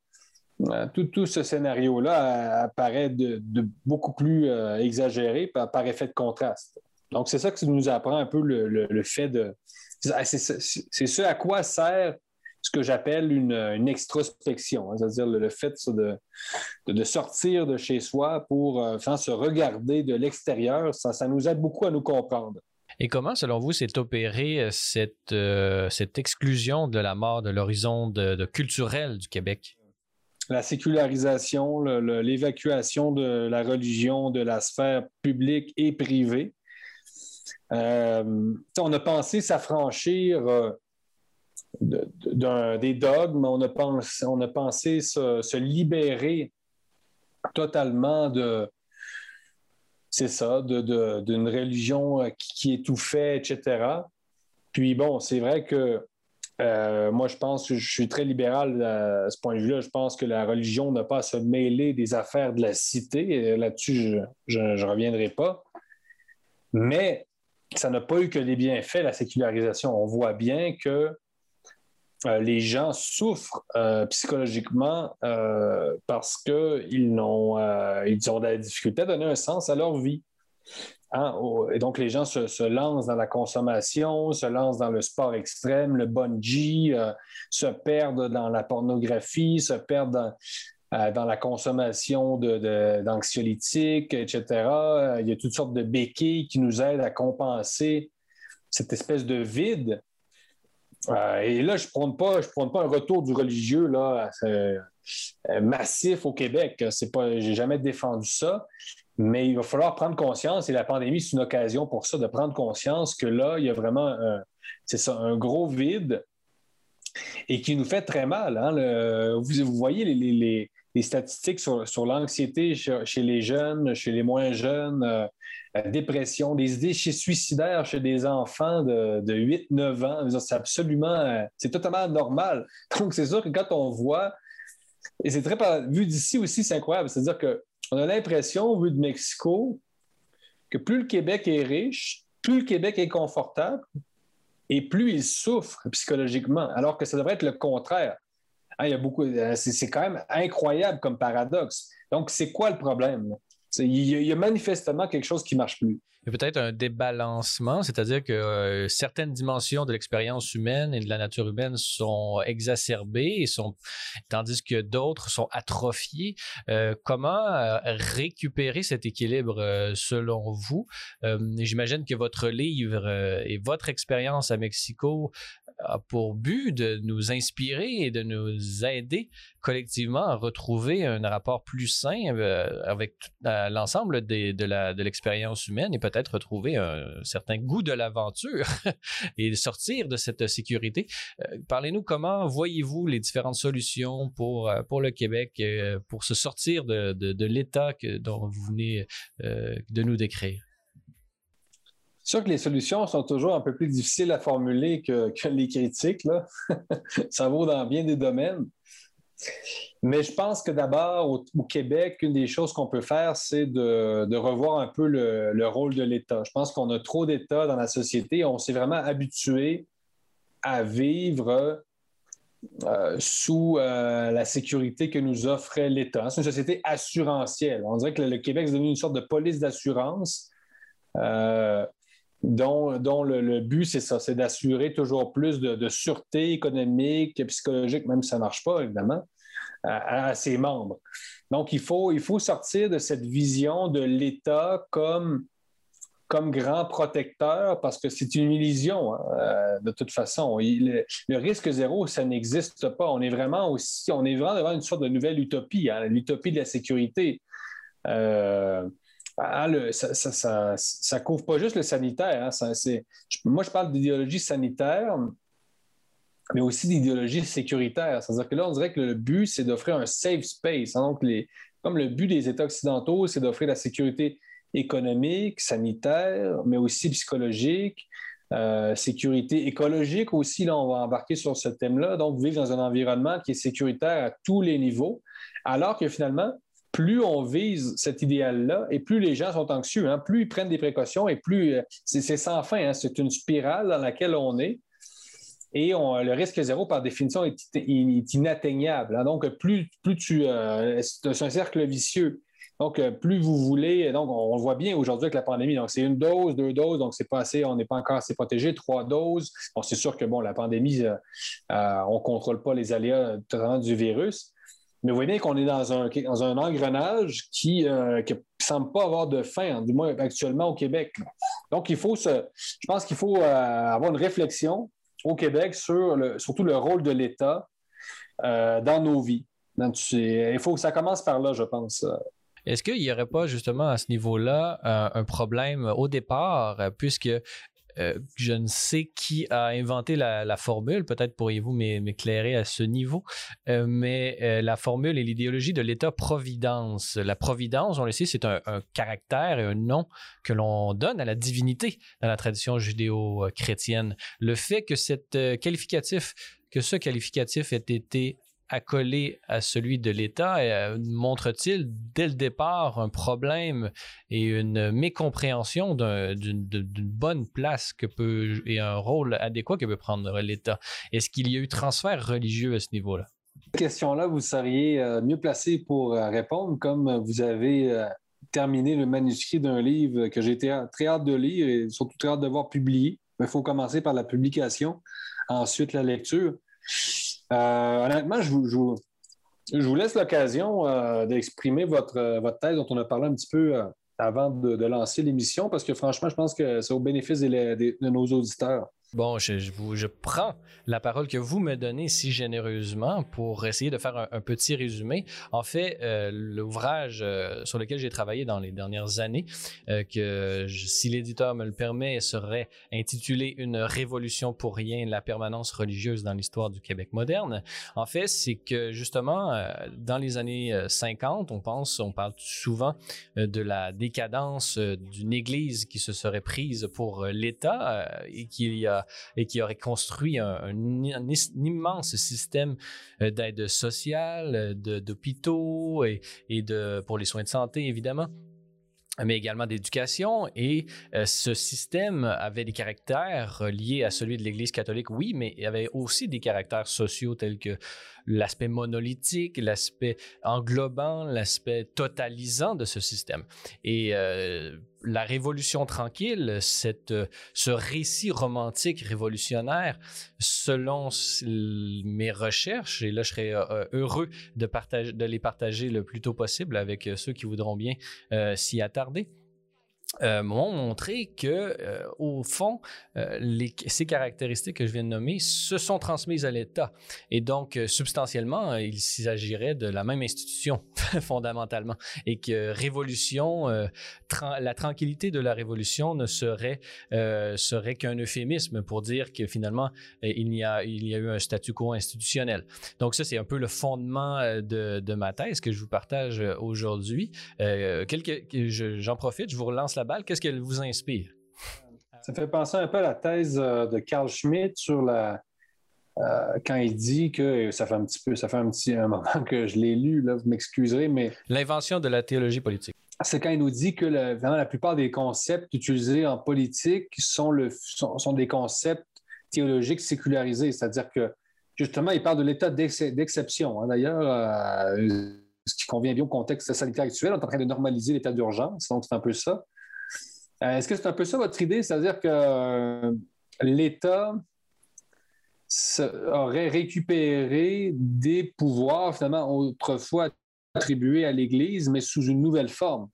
tout, ce scénario-là apparaît de, beaucoup plus euh, exagéré par, effet de contraste. Donc, c'est ça que nous apprend un peu le fait de... C'est ce à quoi sert ce que j'appelle une, extrospection, hein, c'est-à-dire le, fait de, de, sortir de chez soi pour euh, se regarder de l'extérieur. Ça, ça nous aide beaucoup à nous comprendre. Et comment, selon vous, s'est opérée euh, cette, euh, cette exclusion de la mort de l'horizon de, culturel du Québec? La sécularisation, l'évacuation de la religion de la sphère publique et privée. on a pensé s'affranchir des dogmes, on a pensé, se, libérer totalement de, c'est ça, d'une religion qui, étouffait, etc. Puis bon, c'est vrai que euh, moi, je pense que je suis très libéral à ce point de vue-là. Je pense que la religion n'a pas à se mêler des affaires de la cité. Là-dessus, je ne reviendrai pas. Mais ça n'a pas eu que des bienfaits, la sécularisation. On voit bien que euh, les gens souffrent euh, psychologiquement euh, parce qu'ils ont, ils ont de la difficulté à donner un sens à leur vie. Hein, et donc, les gens se, lancent dans la consommation, se lancent dans le sport extrême, le bungee, euh, se perdent dans la pornographie, se perdent dans, euh, la consommation d'anxiolytiques, etc. Euh, il y a toutes sortes de béquilles qui nous aident à compenser cette espèce de vide. et là, je ne prône, pas, pas un retour du religieux là, massif au Québec. Je n'ai jamais défendu ça. Mais il va falloir prendre conscience, et la pandémie, c'est une occasion pour ça, de prendre conscience que là, il y a vraiment un, ça, un gros vide et qui nous fait très mal. Hein. vous, voyez les, statistiques sur, l'anxiété chez, les jeunes, chez les moins jeunes, euh, la dépression, des idées chez suicidaires chez des enfants de, 8-9 ans. C'est absolument, euh, c'est totalement normal. Donc, c'est sûr que quand on voit, et c'est très vu d'ici aussi, c'est incroyable, c'est-à-dire que on a l'impression, vu de Mexico, que plus le Québec est riche, plus le Québec est confortable et plus il souffre psychologiquement, alors que ça devrait être le contraire. Hein, y a beaucoup, euh, c'est quand même incroyable comme paradoxe. Donc, c'est quoi le problème? Il y, a manifestement quelque chose qui ne marche plus. Peut-être un débalancement, c'est-à-dire que euh, certaines dimensions de l'expérience humaine et de la nature humaine sont exacerbées, tandis que d'autres sont atrophiées. Euh, comment euh, récupérer cet équilibre selon vous? J'imagine que votre livre et votre expérience à Mexico a pour but de nous inspirer et de nous aider collectivement à retrouver un rapport plus sain euh, avec l'ensemble de l'expérience humaine et peut-être retrouver un certain goût de l'aventure et sortir de cette sécurité. Euh, parlez-nous comment voyez-vous les différentes solutions pour, euh, le Québec pour se sortir de, de, l'état dont vous venez de nous décrire? C'est sûr que les solutions sont toujours un peu plus difficiles à formuler que, les critiques. Ça vaut dans bien des domaines. Mais je pense que d'abord, au, Québec, une des choses qu'on peut faire, c'est de, revoir un peu le, rôle de l'État. Je pense qu'on a trop d'États dans la société. On s'est vraiment habitué à vivre euh, sous euh, la sécurité que nous offrait l'État. C'est une société assurantielle. On dirait que le, Québec est devenu une sorte de police d'assurance. Euh, dont, le, but, c'est ça, c'est d'assurer toujours plus de, sûreté économique, psychologique, même si ça ne marche pas, évidemment, à, ses membres. Donc, il faut, il faut sortir de cette vision de l'État comme, comme grand protecteur parce que c'est une illusion, hein, euh, de toute façon. le, risque zéro, ça n'existe pas. On est vraiment aussi, on est vraiment devant une sorte de nouvelle utopie, hein, l'utopie de la sécurité. Euh, ah, ça, couvre pas juste le sanitaire. Hein, moi, je parle d'idéologie sanitaire, mais aussi d'idéologie sécuritaire. C'est-à-dire que là, on dirait que le but, c'est d'offrir un safe space. Hein. donc, comme le but des États occidentaux, c'est d'offrir la sécurité économique, sanitaire, mais aussi psychologique, euh, sécurité écologique aussi. Là, on va embarquer sur ce thème-là. Donc, vivre dans un environnement qui est sécuritaire à tous les niveaux, alors que finalement, plus on vise cet idéal-là et plus les gens sont anxieux, hein, plus ils prennent des précautions et plus euh, c'est sans fin. Hein, c'est une spirale dans laquelle on est. Et le risque zéro, par définition, est, inatteignable. Hein. donc, plus, plus tu. Euh, c'est un cercle vicieux. Donc, euh, plus vous voulez, donc on, voit bien aujourd'hui avec la pandémie. Donc, c'est une dose, deux doses, donc c'est pas assez, on n'est pas encore assez protégé. Trois doses. Bon, c'est sûr que bon, la pandémie, on contrôle pas les aléas du virus. Mais vous voyez bien qu'on est dans un, dans un engrenage qui ne euh, semble pas avoir de fin, hein, du moins actuellement au Québec. Donc, il faut se, je pense qu'il faut euh, avoir une réflexion au Québec sur surtout le rôle de l'État euh, dans nos vies. il faut que ça commence par là, je pense. Est-ce qu'il n'y aurait pas justement à ce niveau-là un problème au départ, puisque euh, je ne sais qui a inventé la, formule, peut-être pourriez-vous m'éclairer à ce niveau, euh, mais euh, la formule et l'idéologie de l'État-providence. La providence, on le sait, c'est un, caractère et un nom que l'on donne à la divinité dans la tradition judéo-chrétienne. Le fait que que ce qualificatif ait été accolé à celui de l'État euh, montre-t-il dès le départ un problème et une mécompréhension d'une bonne place que peut et un rôle adéquat que peut prendre l'État? Est-ce qu'il y a eu transfert religieux à ce niveau-là? Cette question-là, vous seriez euh, mieux placé pour euh, répondre, comme vous avez terminer le manuscrit d'un livre que j'ai très hâte de lire et surtout très hâte de voir publié. Il faut commencer par la publication, ensuite la lecture. Euh, honnêtement, je vous, laisse l'occasion euh, d'exprimer votre, votre thèse dont on a parlé un petit peu euh, avant de, lancer l'émission, parce que franchement, je pense que c'est au bénéfice de nos auditeurs. Bon, je, prends la parole que vous me donnez si généreusement pour essayer de faire un, petit résumé. En fait, euh, l'ouvrage euh, sur lequel j'ai travaillé dans les dernières années, euh, que si l'éditeur me le permet, serait intitulé Une révolution pour rien, la permanence religieuse dans l'histoire du Québec moderne. En fait, c'est que justement, dans les années 50, on pense, on parle souvent de la décadence d'une Église qui se serait prise pour l'État et qu'il y a et qui aurait construit un, immense système euh, d'aide sociale, euh, d'hôpitaux et, de, pour les soins de santé, évidemment mais également d'éducation. Et euh, ce système avait des caractères liés à celui de l'Église catholique, oui, mais il avait aussi des caractères sociaux tels que l'aspect monolithique, l'aspect englobant, l'aspect totalisant de ce système. Et euh, la Révolution tranquille, cette, ce récit romantique révolutionnaire, selon mes recherches, et là je serais euh, heureux de, de les partager le plus tôt possible avec ceux qui voudront bien euh, s'y attarder, euh, m'ont montré que, euh, au fond, euh, ces caractéristiques que je viens de nommer se sont transmises à l'État. Et donc, substantiellement, il s'agirait de la même institution, fondamentalement. Et que révolution, la tranquillité de la révolution ne serait, serait qu'un euphémisme pour dire que finalement, il y, a, il y a eu un statu quo institutionnel. Donc, ça, c'est un peu le fondement de, de, ma thèse que je vous partage aujourd'hui. J'en profite, je vous relance la balle, qu'est-ce qu'elle vous inspire? Ça fait penser un peu à la thèse euh, de Carl Schmitt sur la. Euh, quand il dit que ça fait un petit peu, ça fait un petit un moment que je l'ai lu, là, vous m'excuserez, mais. L'invention de la théologie politique. C'est quand il nous dit que la plupart des concepts utilisés en politique sont, le, sont, des concepts théologiques sécularisés, c'est-à-dire que justement, il parle de l'état d'exception. Hein. D'ailleurs, euh, ce qui convient bien au contexte sanitaire actuel, on est en train de normaliser l'état d'urgence, donc c'est un peu ça. Euh, est-ce que c'est un peu ça votre idée? C'est-à-dire que euh, l'État aurait récupéré des pouvoirs finalement autrefois attribués à l'Église, mais sous une nouvelle forme?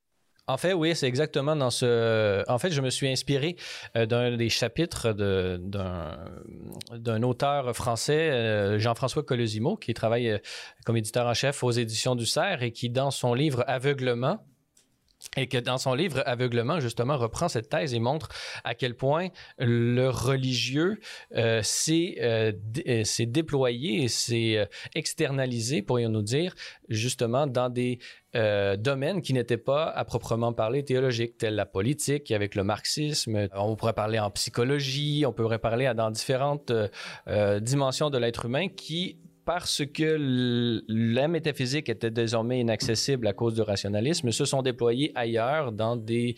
En fait, oui, c'est exactement dans ce. En fait, je me suis inspiré euh, d'un des chapitres d'un auteur français, Jean-François Colosimo, qui travaille comme éditeur en chef aux éditions du Cerf et qui, dans son livre Aveuglement, et que dans son livre Aveuglement, justement, reprend cette thèse et montre à quel point le religieux euh, euh, euh, s'est déployé et s'est externalisé, pourrions-nous dire, justement, dans des domaines qui n'étaient pas à proprement parler théologiques, tels la politique, avec le marxisme. On pourrait parler en psychologie, on pourrait parler dans différentes dimensions de l'être humain qui parce que la métaphysique était désormais inaccessible à cause du rationalisme, se sont déployés ailleurs dans des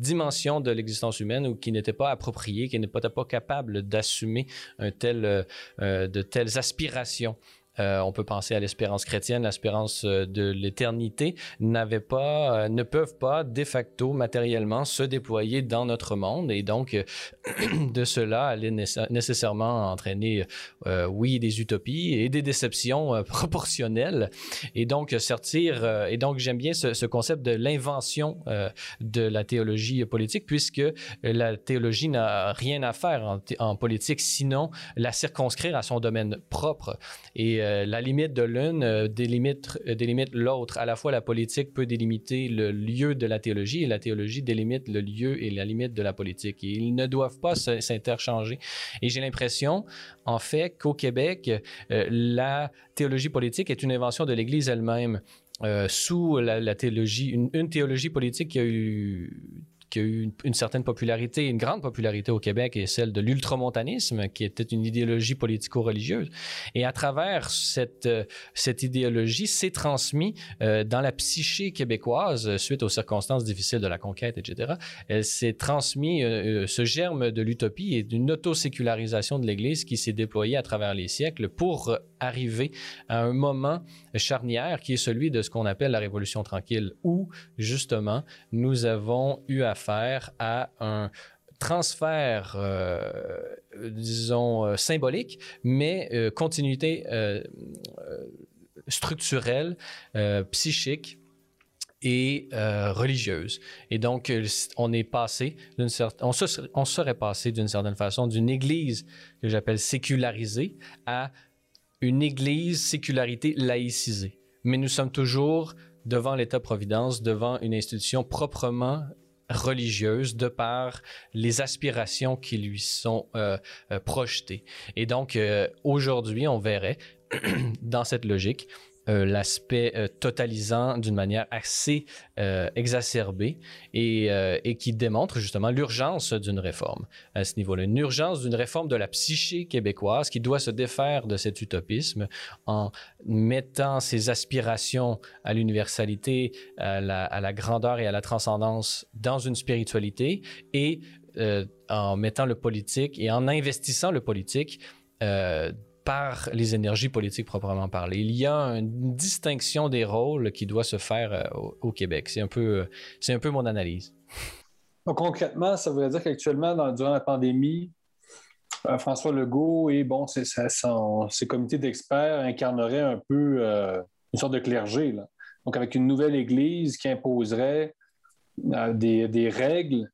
dimensions de l'existence humaine ou qui n'étaient pas appropriées, qui n'étaient pas capables d'assumer euh, euh, de telles aspirations. Euh, on peut penser à l'espérance chrétienne, l'espérance euh, de l'éternité, n'avaient pas, euh, ne peuvent pas de facto matériellement se déployer dans notre monde et donc de cela allait nécessairement entraîner, oui, des utopies et des déceptions proportionnelles et donc sortir. et donc j'aime bien ce, concept de l'invention de la théologie politique puisque la théologie n'a rien à faire en, politique sinon la circonscrire à son domaine propre et euh, la limite de l'une euh, délimite, euh, délimite l'autre. À la fois, la politique peut délimiter le lieu de la théologie et la théologie délimite le lieu et la limite de la politique. Ils ne doivent pas s'interchanger. Et j'ai l'impression, en fait, qu'au Québec, la théologie politique est une invention de l'Église elle-même. sous la, théologie, une, théologie politique qui a eu qui a eu une, certaine popularité, une grande popularité au Québec, est celle de l'ultramontanisme, qui était une idéologie politico-religieuse. Et à travers cette, euh, cette idéologie, s'est transmis euh, dans la psyché québécoise, suite aux circonstances difficiles de la conquête, etc. Elle s'est transmis ce germe de l'utopie et d'une autosécularisation de l'Église qui s'est déployée à travers les siècles pour arriver à un moment charnière qui est celui de ce qu'on appelle la Révolution tranquille, où justement nous avons eu à un transfert, euh, disons, euh, symbolique, mais euh, continuité structurelle, psychique et religieuse. Et donc, on est passé d'une certaine, on, serait passé d'une certaine façon d'une église que j'appelle sécularisée à une église sécularité laïcisée. Mais nous sommes toujours devant l'État-providence, devant une institution proprement religieuse de par les aspirations qui lui sont euh, euh, projetées. Et donc, euh, aujourd'hui, on verrait, dans cette logique, euh, l'aspect euh, totalisant d'une manière assez euh, exacerbée et, et, qui démontre justement l'urgence d'une réforme à ce niveau-là. Une urgence d'une réforme de la psyché québécoise qui doit se défaire de cet utopisme en mettant ses aspirations à l'universalité, à la, grandeur et à la transcendance dans une spiritualité et en mettant le politique et en investissant le politique euh, par les énergies politiques proprement parlées. Il y a une distinction des rôles qui doit se faire euh, au, Québec. C'est un, peu, c'est un peu mon analyse. Donc, concrètement, ça voudrait dire qu'actuellement, durant la pandémie, euh, François Legault et bon, ses, comités d'experts incarneraient un peu euh, une sorte de clergé. Donc, avec une nouvelle Église qui imposerait des, règles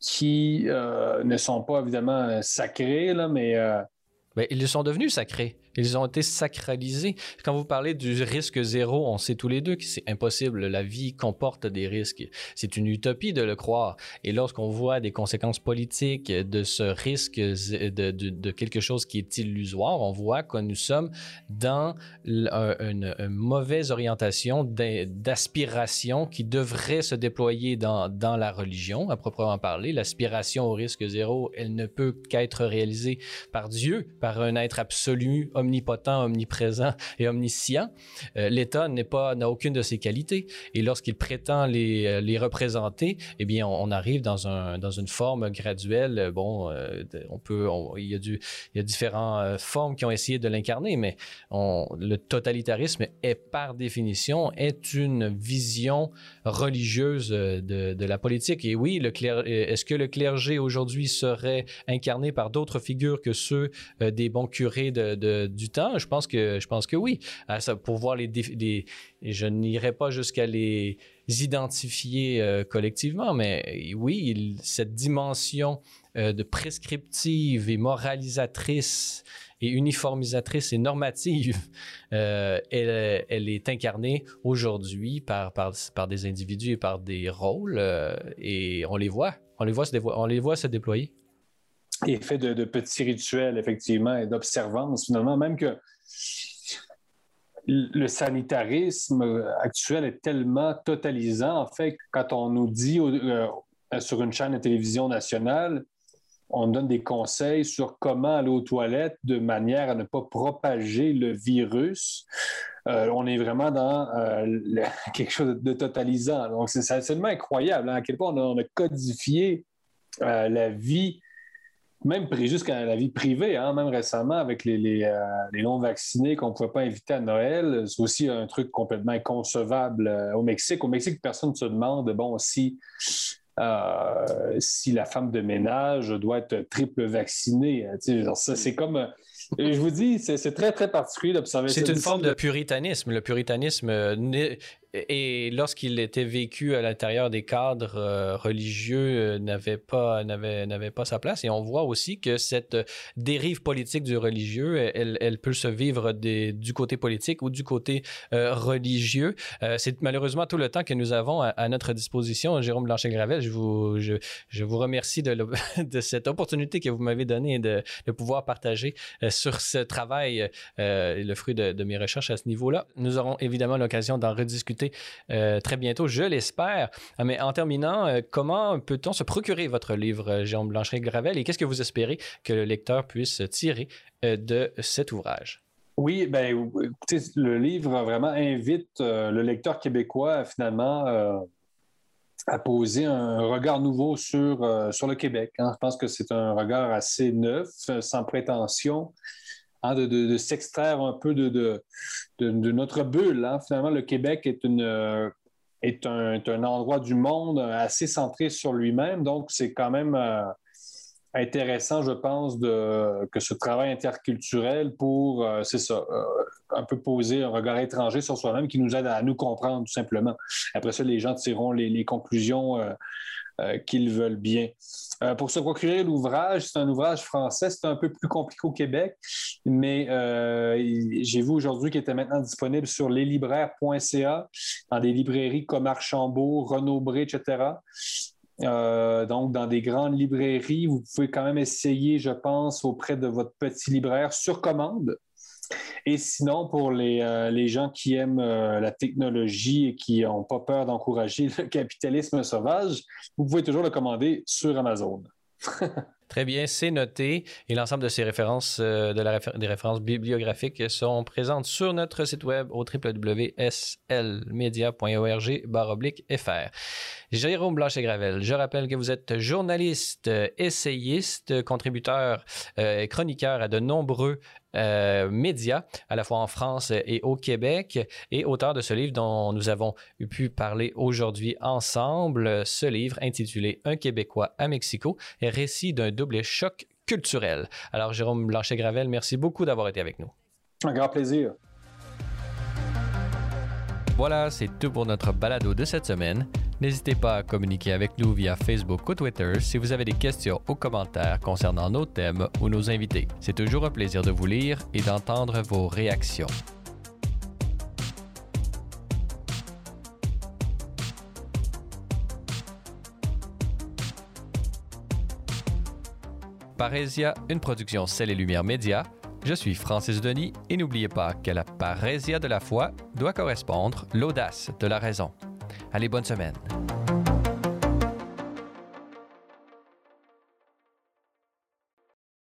qui ne sont pas évidemment sacrées, mais ben, ils sont devenus sacrés. Ils ont été sacralisés. Quand vous parlez du risque zéro, on sait tous les deux que c'est impossible. La vie comporte des risques. C'est une utopie de le croire. Et lorsqu'on voit des conséquences politiques de ce risque de, quelque chose qui est illusoire, on voit que nous sommes dans une, mauvaise orientation d'aspiration qui devrait se déployer dans, dans la religion, à proprement parler. L'aspiration au risque zéro, elle ne peut qu'être réalisée par Dieu, par un être absolu, omnipotent, omniprésent et omniscient. Euh, L'État n'est pas n'a aucune de ces qualités et lorsqu'il prétend les, euh, les représenter, eh bien on, arrive dans un dans une forme graduelle. Bon, euh, on peut il y a du il y a différentes formes qui ont essayé de l'incarner, mais le totalitarisme est par définition est une vision religieuse de, de la politique. Et oui, est-ce que le clergé aujourd'hui serait incarné par d'autres figures que ceux des bons curés de, de, du temps? Je pense que, je pense que oui. Ah, pour voir les, je n'irai pas jusqu'à les identifier euh, collectivement, mais oui, cette dimension euh, de prescriptive et moralisatrice et uniformisatrice et normative, euh, elle, est incarnée aujourd'hui par, par, par, des individus et par des rôles, et on les voit, on les voit se, on les voit se déployer et fait de, petits rituels, effectivement, et d'observance, finalement, même que le sanitarisme actuel est tellement totalisant, en fait, quand on nous dit euh, sur une chaîne de télévision nationale, on donne des conseils sur comment aller aux toilettes de manière à ne pas propager le virus. Euh, on est vraiment dans euh, quelque chose de totalisant. Donc, c'est absolument incroyable hein, à quel point on a, codifié la vie même pris jusqu'à la vie privée, hein, même récemment avec les, euh, non-vaccinés qu'on ne pouvait pas inviter à Noël. C'est aussi un truc complètement inconcevable euh, au Mexique. Au Mexique, personne ne se demande, bon, si, euh, si la femme de ménage doit être triple vaccinée. c'est comme je vous dis, c'est très, très particulier d'observer C'est une forme de puritanisme. Le puritanisme et lorsqu'il était vécu à l'intérieur des cadres euh, religieux, euh, n'avait pas, n'avait, pas sa place. Et on voit aussi que cette dérive politique du religieux, elle, elle peut se vivre des, du côté politique ou du côté euh, religieux. c'est malheureusement tout le temps que nous avons à, notre disposition. Jérôme Blanchet-Gravel, je vous, je, je vous remercie de, de, cette opportunité que vous m'avez donnée de, de pouvoir partager sur ce travail, le fruit de, de mes recherches à ce niveau-là. Nous aurons évidemment l'occasion d'en rediscuter écouter très bientôt, je l'espère. Mais en terminant, comment peut-on se procurer votre livre, Jérôme Blanchet-Gravel, et qu'est-ce que vous espérez que le lecteur puisse tirer de cet ouvrage? Oui, ben, écoutez, le livre vraiment invite le lecteur québécois finalement à poser un regard nouveau sur, euh, sur le Québec. Hein. Je pense que c'est un regard assez neuf, sans prétention, hein, de, s'extraire un peu de, notre bulle. Hein. Finalement, le Québec est, une, euh, est, un, endroit du monde assez centré sur lui-même, donc c'est quand même... Euh, intéressant, je pense, que ce travail interculturel pour, euh, c'est ça, un peu poser un regard étranger sur soi-même qui nous aide à nous comprendre, tout simplement. Après ça, les gens tireront les, conclusions qu'ils veulent bien. pour se procurer l'ouvrage, c'est un ouvrage français, c'est un peu plus compliqué au Québec, mais j'ai vu aujourd'hui qu'il était maintenant disponible sur leslibraires.ca, dans des librairies comme Archambault, Renaud-Bré, etc. Euh, donc, dans des grandes librairies, vous pouvez quand même essayer, je pense, auprès de votre petit libraire sur commande. Et sinon, pour les, euh, gens qui aiment euh, la technologie et qui n'ont pas peur d'encourager le capitalisme sauvage, vous pouvez toujours le commander sur Amazon. Très bien, c'est noté. Et l'ensemble de ces références, euh, de la des références bibliographiques sont présentes sur notre site web au www.slmedia.org/fr. Jérôme Blanchet-Gravel, je rappelle que vous êtes journaliste, essayiste, contributeur et chroniqueur à de nombreux euh, médias, à la fois en France et au Québec, et auteur de ce livre dont nous avons pu parler aujourd'hui ensemble, ce livre intitulé Un Québécois à Mexico, récit d'un double choc culturel. Alors, Jérôme Blanchet-Gravel, merci beaucoup d'avoir été avec nous. Un grand plaisir. Voilà, c'est tout pour notre balado de cette semaine. N'hésitez pas à communiquer avec nous via Facebook ou Twitter si vous avez des questions ou commentaires concernant nos thèmes ou nos invités. C'est toujours un plaisir de vous lire et d'entendre vos réactions. Parésia, une production Celle et Lumière Média. Je suis Francis Denis et n'oubliez pas que la parésia de la foi doit correspondre l'audace de la raison. Allez, bonne semaine.